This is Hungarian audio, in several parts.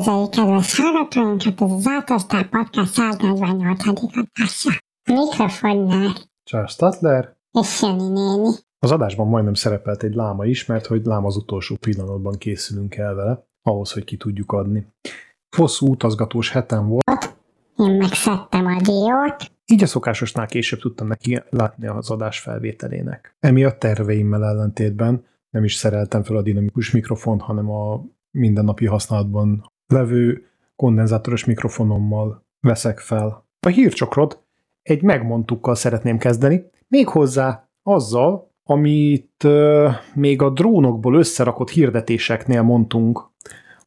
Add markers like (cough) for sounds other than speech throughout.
Üdvözöljük kedves hallgatóinkat, ez az Autostar Podcast 148. adása. A mikrofonnál Charles Statler. és Jani néni. Az adásban majdnem szerepelt egy láma is, mert hogy láma az utolsó pillanatban készülünk el vele, ahhoz, hogy ki tudjuk adni. Hosszú utazgatós hetem volt, Én megszedtem a diót, így a szokásosnál később tudtam neki látni az adás felvételének. Emiatt terveimmel ellentétben nem is szereltem fel a dinamikus mikrofont, hanem a mindennapi használatban levő kondenzátoros mikrofonommal veszek fel. A hírcsokrot egy megmondtukkal szeretném kezdeni, méghozzá azzal, amit euh, még a drónokból összerakott hirdetéseknél mondtunk,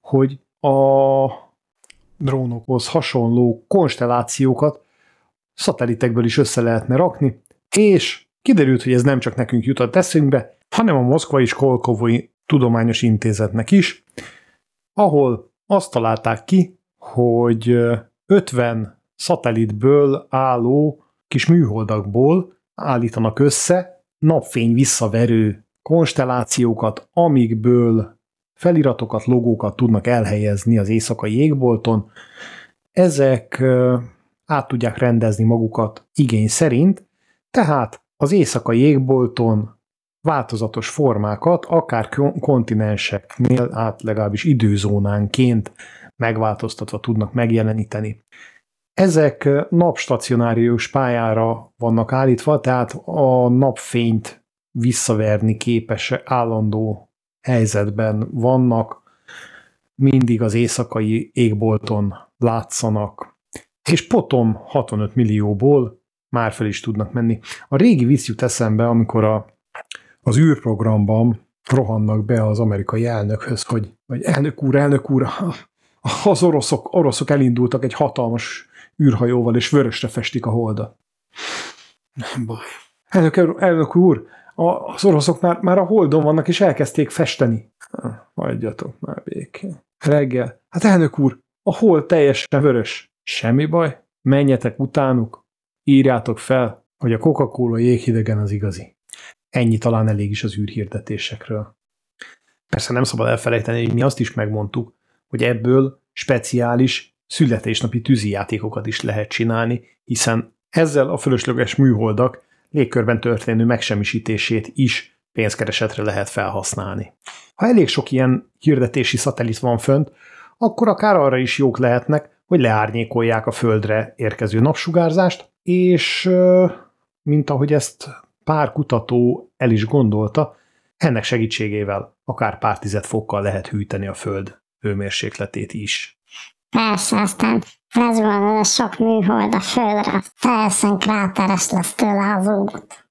hogy a drónokhoz hasonló konstellációkat szatelitekből is össze lehetne rakni, és kiderült, hogy ez nem csak nekünk jutott eszünkbe, hanem a Moszkvai Skolkovoi Tudományos Intézetnek is, ahol azt találták ki, hogy 50 szatellitből álló kis műholdakból állítanak össze napfény visszaverő konstellációkat, amikből feliratokat, logókat tudnak elhelyezni az éjszakai égbolton. Ezek át tudják rendezni magukat igény szerint, tehát az éjszakai égbolton változatos formákat, akár kon- kontinenseknél, át legalábbis időzónánként megváltoztatva tudnak megjeleníteni. Ezek ö, napstacionárius pályára vannak állítva, tehát a napfényt visszaverni képes állandó helyzetben vannak, mindig az éjszakai égbolton látszanak, és potom 65 millióból már fel is tudnak menni. A régi vicc jut eszembe, amikor a, az űrprogramban rohannak be az amerikai elnökhöz, hogy, hogy elnök úr, elnök úr, (laughs) az oroszok, oroszok elindultak egy hatalmas űrhajóval, és vörösre festik a holdat. Nem baj. Elnök, elnök úr, az oroszok már, már a holdon vannak, és elkezdték festeni. Hagyjatok már békén. Reggel. Hát elnök úr, a hold teljesen vörös. Semmi baj, menjetek utánuk, írjátok fel, hogy a Coca-Cola jéghidegen az igazi. Ennyi talán elég is az űrhirdetésekről. Persze nem szabad elfelejteni, hogy mi azt is megmondtuk, hogy ebből speciális születésnapi tűzijátékokat is lehet csinálni, hiszen ezzel a fölösleges műholdak légkörben történő megsemmisítését is pénzkeresetre lehet felhasználni. Ha elég sok ilyen hirdetési szatellit van fönt, akkor akár arra is jók lehetnek, hogy leárnyékolják a Földre érkező napsugárzást, és mint ahogy ezt pár kutató el is gondolta, ennek segítségével akár pár tized fokkal lehet hűteni a Föld hőmérsékletét is. persze aztán lezuhan a sok műhold a földre, teljesen kráteres lesz tőle az út.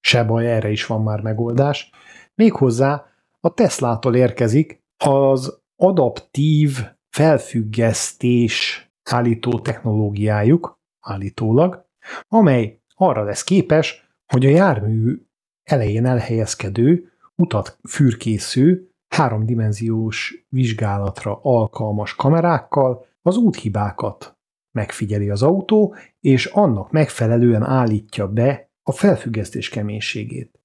Se baj, erre is van már megoldás. Méghozzá a Teslától érkezik az adaptív felfüggesztés állító technológiájuk, állítólag, amely arra lesz képes, hogy a jármű elején elhelyezkedő, utat fürkésző, háromdimenziós vizsgálatra alkalmas kamerákkal az úthibákat megfigyeli az autó, és annak megfelelően állítja be a felfüggesztés keménységét.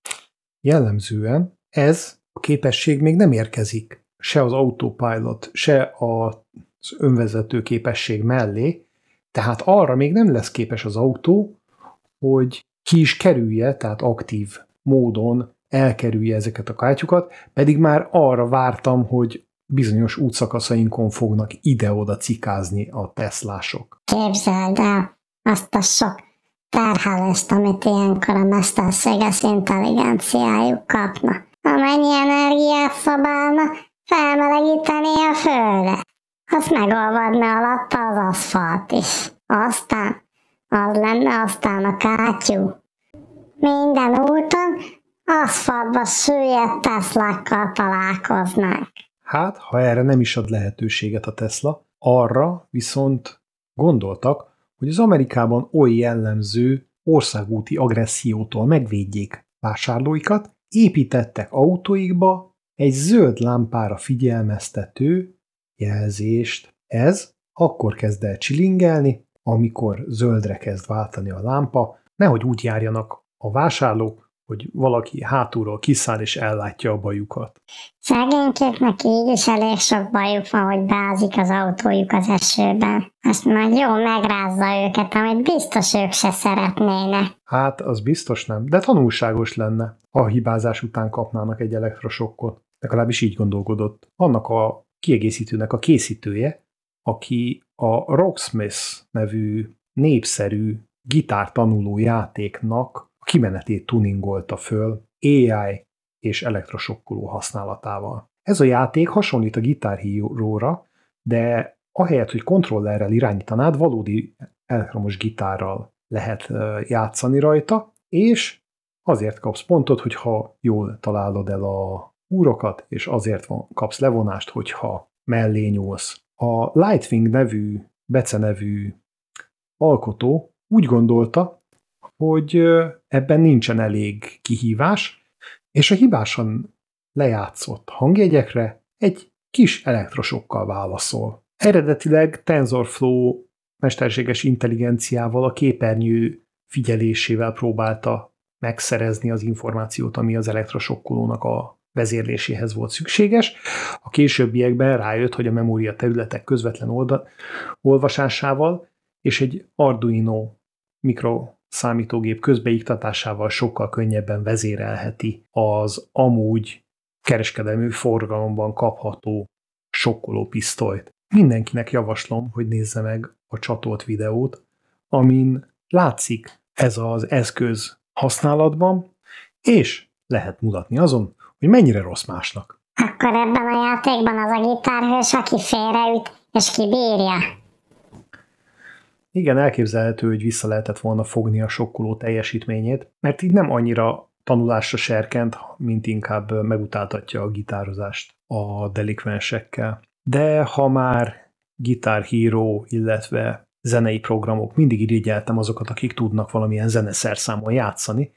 Jellemzően ez a képesség még nem érkezik se az autopilot, se az önvezető képesség mellé, tehát arra még nem lesz képes az autó, hogy ki is kerülje, tehát aktív módon elkerülje ezeket a kátyukat, pedig már arra vártam, hogy bizonyos útszakaszainkon fognak ide-oda cikázni a teszlások. Képzeld el azt a sok terhelést, amit ilyenkor a mesterséges intelligenciájuk kapna. Amennyi energiát szabálna, felmelegíteni a földet. Az megolvadna alatta az aszfalt is. Aztán az lenne aztán a kátyú. Minden úton aszfaltba süllyedt Teslákkal találkoznak. Hát, ha erre nem is ad lehetőséget a Tesla, arra viszont gondoltak, hogy az Amerikában oly jellemző országúti agressziótól megvédjék vásárlóikat, építettek autóikba egy zöld lámpára figyelmeztető jelzést. Ez akkor kezd el csilingelni, amikor zöldre kezd váltani a lámpa, nehogy úgy járjanak a vásárlók, hogy valaki hátulról kiszáll és ellátja a bajukat. Szegénykéknek így is elég sok bajuk van, hogy beázik az autójuk az esőben. Azt majd jó megrázza őket, amit biztos ők se szeretnének. Hát, az biztos nem, de tanulságos lenne, ha a hibázás után kapnának egy elektrosokkot. Legalábbis így gondolkodott. Annak a kiegészítőnek a készítője, aki a Rocksmith nevű népszerű gitártanuló játéknak a kimenetét tuningolta föl AI és elektrosokkoló használatával. Ez a játék hasonlít a Guitar Hero-ra, de ahelyett, hogy kontrollerrel irányítanád, valódi elektromos gitárral lehet játszani rajta, és azért kapsz pontot, hogyha jól találod el a úrokat, és azért van, kapsz levonást, hogyha mellé nyúlsz. A Lightwing nevű, Bece nevű alkotó úgy gondolta, hogy ebben nincsen elég kihívás, és a hibásan lejátszott hangjegyekre egy kis elektrosokkal válaszol. Eredetileg TensorFlow mesterséges intelligenciával a képernyő figyelésével próbálta megszerezni az információt, ami az elektrosokkolónak a vezérléséhez volt szükséges. A későbbiekben rájött, hogy a memória területek közvetlen olda, olvasásával és egy Arduino mikroszámítógép közbeiktatásával sokkal könnyebben vezérelheti az amúgy kereskedelmi forgalomban kapható sokkoló pisztolyt. Mindenkinek javaslom, hogy nézze meg a csatolt videót, amin látszik ez az eszköz használatban, és lehet mutatni azon, hogy mennyire rossz másnak. Akkor ebben a játékban az a gitárhős, aki félreüt és kibírja. Igen, elképzelhető, hogy vissza lehetett volna fogni a sokkoló teljesítményét, mert így nem annyira tanulásra serkent, mint inkább megutáltatja a gitározást a delikvensekkel. De ha már Guitar Hero, illetve zenei programok, mindig irigyeltem azokat, akik tudnak valamilyen zeneszerszámon játszani,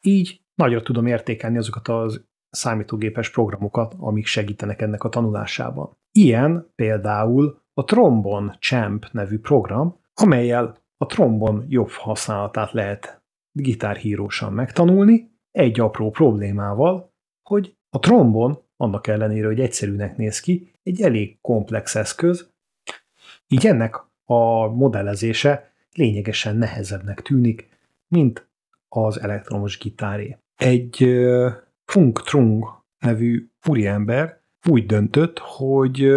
így nagyra tudom értékelni azokat az számítógépes programokat, amik segítenek ennek a tanulásában. Ilyen például a Trombon Champ nevű program, amelyel a trombon jobb használatát lehet gitárhírósan megtanulni, egy apró problémával, hogy a trombon, annak ellenére, hogy egyszerűnek néz ki, egy elég komplex eszköz, így ennek a modellezése lényegesen nehezebbnek tűnik, mint az elektromos gitáré. Egy Funk Trung nevű úriember úgy döntött, hogy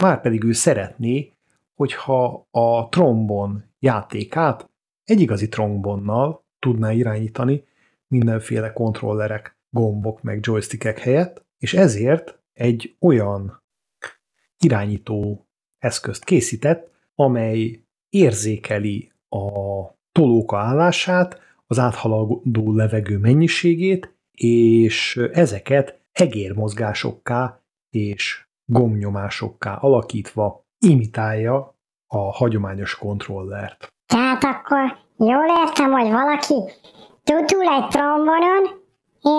már pedig ő szeretné, hogyha a trombon játékát egy igazi trombonnal tudná irányítani mindenféle kontrollerek, gombok meg joystickek helyett, és ezért egy olyan irányító eszközt készített, amely érzékeli a tolóka állását, az áthaladó levegő mennyiségét, és ezeket egérmozgásokká és gomnyomásokká alakítva imitálja a hagyományos kontrollert. Tehát akkor jól értem, hogy valaki tutul egy trombonon,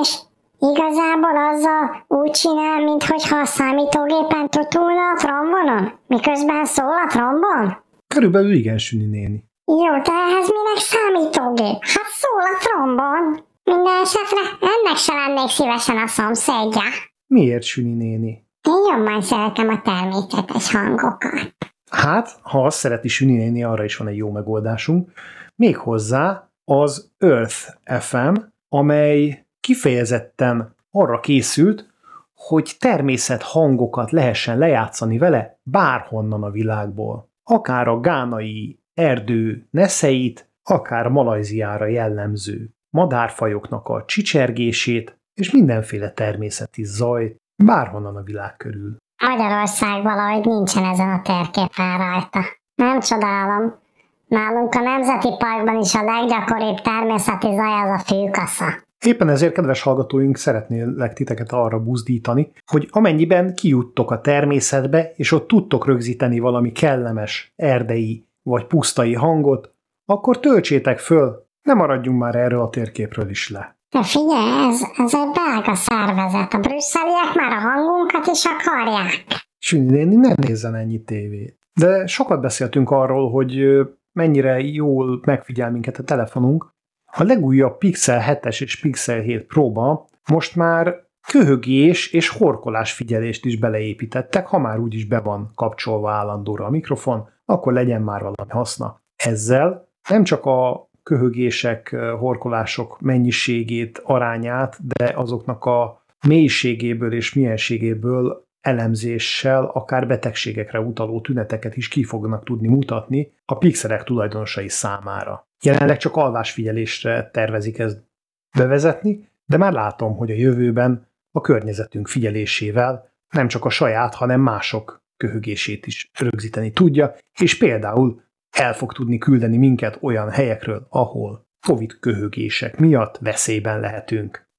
és igazából azzal úgy csinál, mintha a számítógépen tutulna a trombonon, miközben szól a trombon? Körülbelül igen, Süni néni. Jó, de ehhez minek számítógép? Hát szól a trombon. Minden esetre ennek se lennék szívesen a szomszédja. Miért, Süni néni? Én jobban szeretem a természetes hangokat. Hát, ha azt szereti Süni néni, arra is van egy jó megoldásunk. Méghozzá az Earth FM, amely kifejezetten arra készült, hogy természet hangokat lehessen lejátszani vele bárhonnan a világból. Akár a gánai erdő neszeit, akár Malajziára jellemző madárfajoknak a csicsergését és mindenféle természeti zajt bárhonnan a világ körül. Magyarország valahogy nincsen ezen a térképen rajta. Nem csodálom. Nálunk a Nemzeti Parkban is a leggyakoribb természeti zaj az a fűkasza. Éppen ezért, kedves hallgatóink, szeretnélek titeket arra buzdítani, hogy amennyiben kijuttok a természetbe, és ott tudtok rögzíteni valami kellemes erdei vagy pusztai hangot, akkor töltsétek föl, ne maradjunk már erről a térképről is le. De figyelj, ez, ez egy belga szervezet. A brüsszeliek már a hangunkat is akarják. Süni néni nem nézzen ennyi tévét. De sokat beszéltünk arról, hogy mennyire jól megfigyel minket a telefonunk, A legújabb Pixel 7-es és Pixel 7 próba most már köhögés és horkolás figyelést is beleépítettek, ha már úgyis be van kapcsolva állandóra a mikrofon, akkor legyen már valami haszna. Ezzel nem csak a köhögések, horkolások mennyiségét, arányát, de azoknak a mélységéből és mienségéből elemzéssel akár betegségekre utaló tüneteket is ki fognak tudni mutatni a pixelek tulajdonosai számára. Jelenleg csak alvásfigyelésre tervezik ezt bevezetni, de már látom, hogy a jövőben a környezetünk figyelésével nem csak a saját, hanem mások köhögését is rögzíteni tudja, és például el fog tudni küldeni minket olyan helyekről, ahol Covid köhögések miatt veszélyben lehetünk.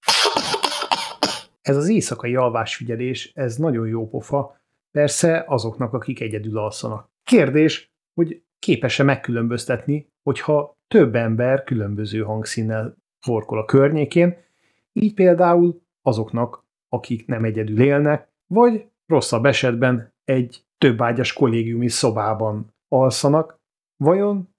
Ez az éjszakai alvásfigyelés, ez nagyon jó pofa, persze azoknak, akik egyedül alszanak. Kérdés, hogy képes-e megkülönböztetni, hogyha több ember különböző hangszínnel forkol a környékén, így például azoknak, akik nem egyedül élnek, vagy rosszabb esetben egy több ágyas kollégiumi szobában alszanak, vajon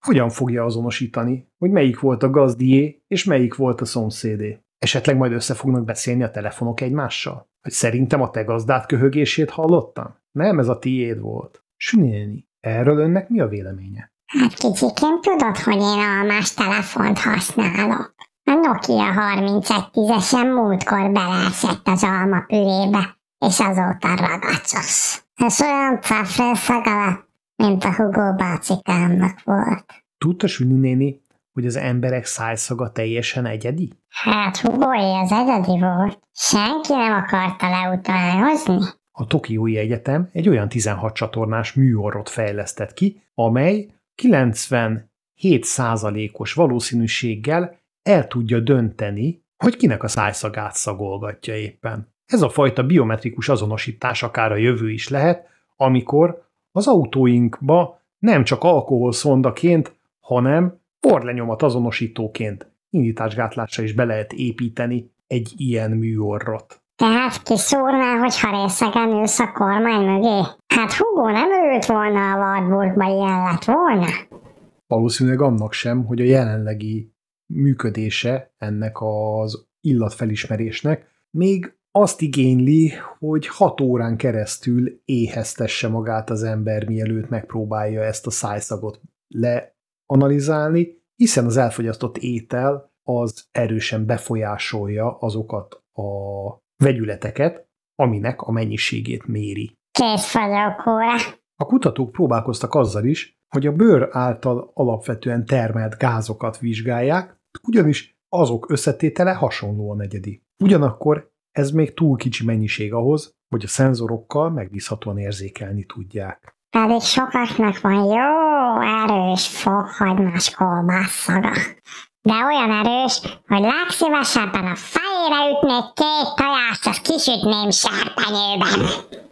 hogyan fogja azonosítani, hogy melyik volt a gazdié, és melyik volt a szomszédé? Esetleg majd össze fognak beszélni a telefonok egymással? Hogy szerintem a te gazdát köhögését hallottam? Nem, ez a tiéd volt. Sünéni, erről önnek mi a véleménye? Hát kicsikém, tudod, hogy én almás telefont használok. A Nokia 3110-esen múltkor beleesett az alma pürébe, és azóta ragacsos. Ez olyan cafrén szagala, mint a Hugo bácikámnak volt. Tudta Süni néni, hogy az emberek szájszaga teljesen egyedi? Hát Hugoé az egyedi volt. Senki nem akarta leutányozni. A Tokiói Egyetem egy olyan 16 csatornás műorrot fejlesztett ki, amely 97%-os valószínűséggel el tudja dönteni, hogy kinek a szájszagát szagolgatja éppen. Ez a fajta biometrikus azonosítás akár a jövő is lehet, amikor az autóinkba nem csak alkoholszondaként, hanem porlenyomat azonosítóként indításgátlásra is be lehet építeni egy ilyen műorrot. Tehát kiszúrná, hogyha részegen ülsz a kormány mögé? Hát Hugo nem örült volna a Warburgba ilyen lett volna. Valószínűleg annak sem, hogy a jelenlegi működése ennek az illatfelismerésnek még azt igényli, hogy hat órán keresztül éheztesse magát az ember, mielőtt megpróbálja ezt a szájszagot leanalizálni, hiszen az elfogyasztott étel az erősen befolyásolja azokat a vegyületeket, aminek a mennyiségét méri. Kész vagyok, óra. A kutatók próbálkoztak azzal is, hogy a bőr által alapvetően termelt gázokat vizsgálják, ugyanis azok összetétele hasonlóan egyedi. Ugyanakkor ez még túl kicsi mennyiség ahhoz, hogy a szenzorokkal megbízhatóan érzékelni tudják. Pedig sokaknak van jó erős fokhagymás kolbász szaga. De olyan erős, hogy legszívesebben a fejére ütnék két tojást, azt kisütném serpenyőben.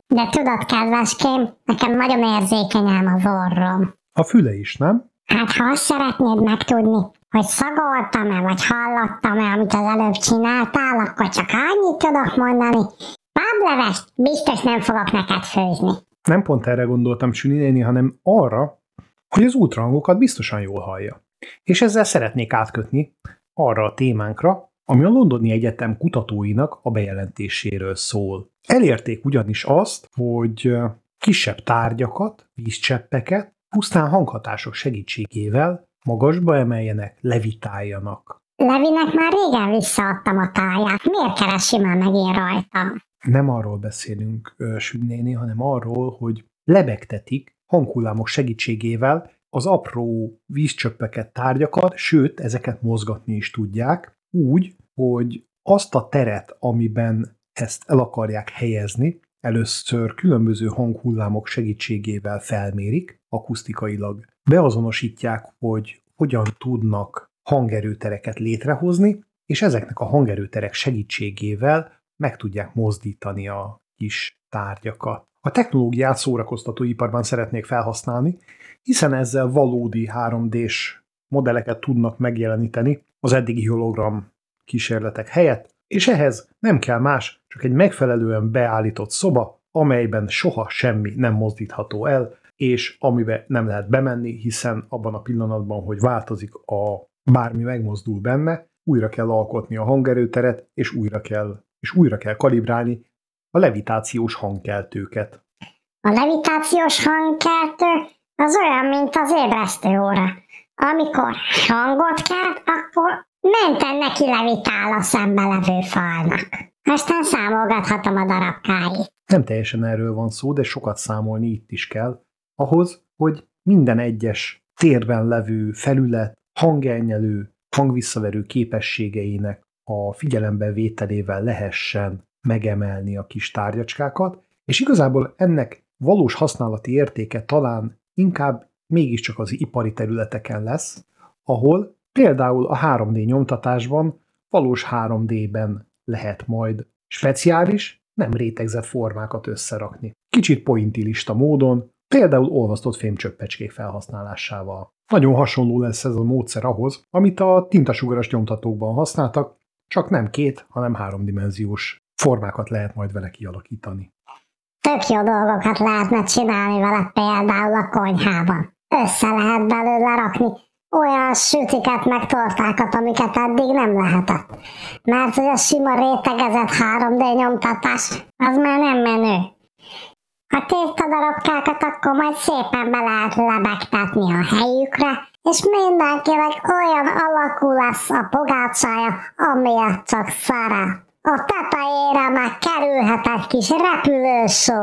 De tudod, kedveském, nekem nagyon érzékeny ám az orrom. A füle is, nem? Hát ha azt szeretnéd megtudni, hogy szagoltam-e, vagy hallottam-e, amit az előbb csináltál, akkor csak annyit tudok mondani. Báblevest biztos nem fogok neked főzni. Nem pont erre gondoltam Süni néni, hanem arra, hogy az ultrahangokat biztosan jól hallja. És ezzel szeretnék átkötni arra a témánkra, ami a Londoni Egyetem kutatóinak a bejelentéséről szól. Elérték ugyanis azt, hogy kisebb tárgyakat, vízcseppeket pusztán hanghatások segítségével magasba emeljenek, levitáljanak. Levinek már régen visszaadtam a táját. Miért keresi már megint rajtam? Nem arról beszélünk, Sügnéni, hanem arról, hogy lebegtetik hanghullámok segítségével az apró vízcsöppeket, tárgyakat, sőt, ezeket mozgatni is tudják, úgy, hogy azt a teret, amiben ezt el akarják helyezni, először különböző hanghullámok segítségével felmérik, akusztikailag beazonosítják, hogy hogyan tudnak hangerőtereket létrehozni, és ezeknek a hangerőterek segítségével meg tudják mozdítani a kis tárgyakat. A technológiát szórakoztatóiparban szeretnék felhasználni, hiszen ezzel valódi 3D-s modelleket tudnak megjeleníteni az eddigi hologram kísérletek helyett, és ehhez nem kell más, csak egy megfelelően beállított szoba, amelyben soha semmi nem mozdítható el, és amibe nem lehet bemenni, hiszen abban a pillanatban, hogy változik a Bármi megmozdul benne, újra kell alkotni a hangerőteret, és újra kell, és újra kell kalibrálni a levitációs hangkeltőket. A levitációs hangkeltő az olyan, mint az ébresztő óra. Amikor hangot kelt, akkor menten neki levitál a szembe levő falnak. Aztán számolgathatom a darabkáit. Nem teljesen erről van szó, de sokat számolni itt is kell, ahhoz, hogy minden egyes térben levő felület hangelnyelő, hangvisszaverő képességeinek a figyelembe vételével lehessen megemelni a kis tárgyacskákat, és igazából ennek valós használati értéke talán inkább mégiscsak az ipari területeken lesz, ahol például a 3D nyomtatásban valós 3D-ben lehet majd speciális, nem rétegzett formákat összerakni. Kicsit pointilista módon, például olvasztott fémcsöppecskék felhasználásával. Nagyon hasonló lesz ez a módszer ahhoz, amit a tintasugaras nyomtatókban használtak, csak nem két, hanem háromdimenziós formákat lehet majd vele kialakítani. Tök jó dolgokat lehetne csinálni vele például a konyhában. Össze lehet belőle rakni olyan sütiket meg tortákat, amiket eddig nem lehetett. Mert hogy a sima rétegezett 3D nyomtatás, az már nem menő. A tésztadarabkákat akkor majd szépen be lehet lebegtetni a helyükre, és mindenkinek olyan alakú lesz a pogácsája, amilyet csak szeret. A tetejére már kerülhet egy kis repülősó.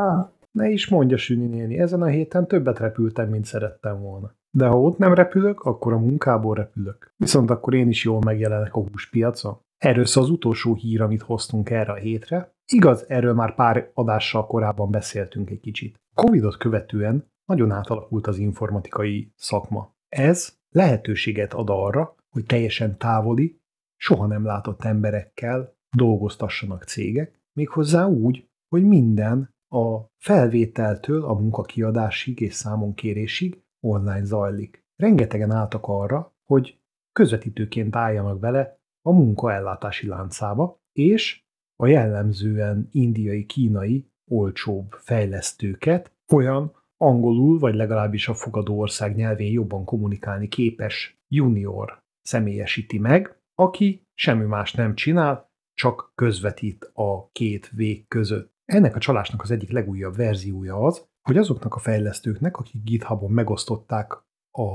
Ne is mondja, Süni néni, ezen a héten többet repültem, mint szerettem volna. De ha ott nem repülök, akkor a munkából repülök. Viszont akkor én is jól megjelenek a húspiacon. Erről az utolsó hír, amit hoztunk erre a hétre. Igaz, erről már pár adással korábban beszéltünk egy kicsit. Covidot követően nagyon átalakult az informatikai szakma. Ez lehetőséget ad arra, hogy teljesen távoli, soha nem látott emberekkel dolgoztassanak cégek, méghozzá úgy, hogy minden a felvételtől a munkakiadásig és számonkérésig online zajlik. Rengetegen álltak arra, hogy közvetítőként álljanak bele a munkaellátási láncába, és a jellemzően indiai, kínai, olcsóbb fejlesztőket olyan angolul, vagy legalábbis a fogadó ország nyelvén jobban kommunikálni képes junior személyesíti meg, aki semmi más nem csinál, csak közvetít a két vég között. Ennek a csalásnak az egyik legújabb verziója az, hogy azoknak a fejlesztőknek, akik GitHubon megosztották a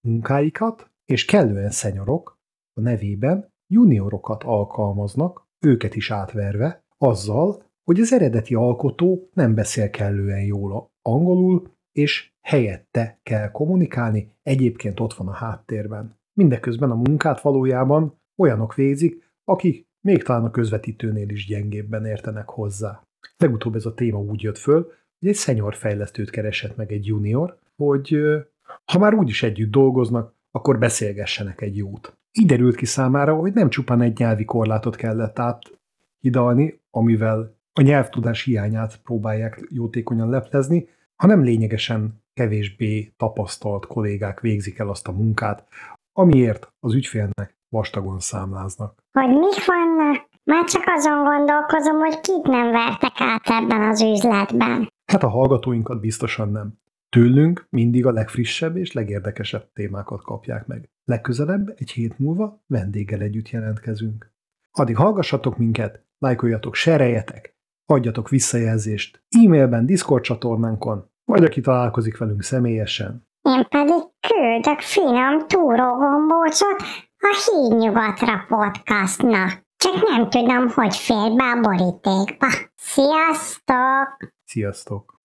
munkáikat, és kellően szenyorok a nevében juniorokat alkalmaznak, őket is átverve, azzal, hogy az eredeti alkotó nem beszél kellően jól angolul, és helyette kell kommunikálni, egyébként ott van a háttérben. Mindeközben a munkát valójában olyanok végzik, akik még talán a közvetítőnél is gyengébben értenek hozzá. Legutóbb ez a téma úgy jött föl, hogy egy senior fejlesztőt keresett meg egy junior, hogy ha már úgyis együtt dolgoznak, akkor beszélgessenek egy jót. Így derült ki számára, hogy nem csupán egy nyelvi korlátot kellett áthidalni, amivel a nyelvtudás hiányát próbálják jótékonyan leplezni, hanem lényegesen kevésbé tapasztalt kollégák végzik el azt a munkát, amiért az ügyfélnek vastagon számláznak. Hogy mik vannak? Már csak azon gondolkozom, hogy kit nem vertek át ebben az üzletben. Hát a hallgatóinkat biztosan nem. Tőlünk mindig a legfrissebb és legérdekesebb témákat kapják meg. Legközelebb, egy hét múlva vendéggel együtt jelentkezünk. Addig hallgassatok minket, lájkoljatok, sereljetek, adjatok visszajelzést e-mailben, Discord csatornánkon, vagy aki találkozik velünk személyesen. Én pedig küldök finom túrógombócsot a Hídnyugatra podcastnak. Csak nem tudom, hogy fér be a borítékba. Sziasztok! Sziasztok!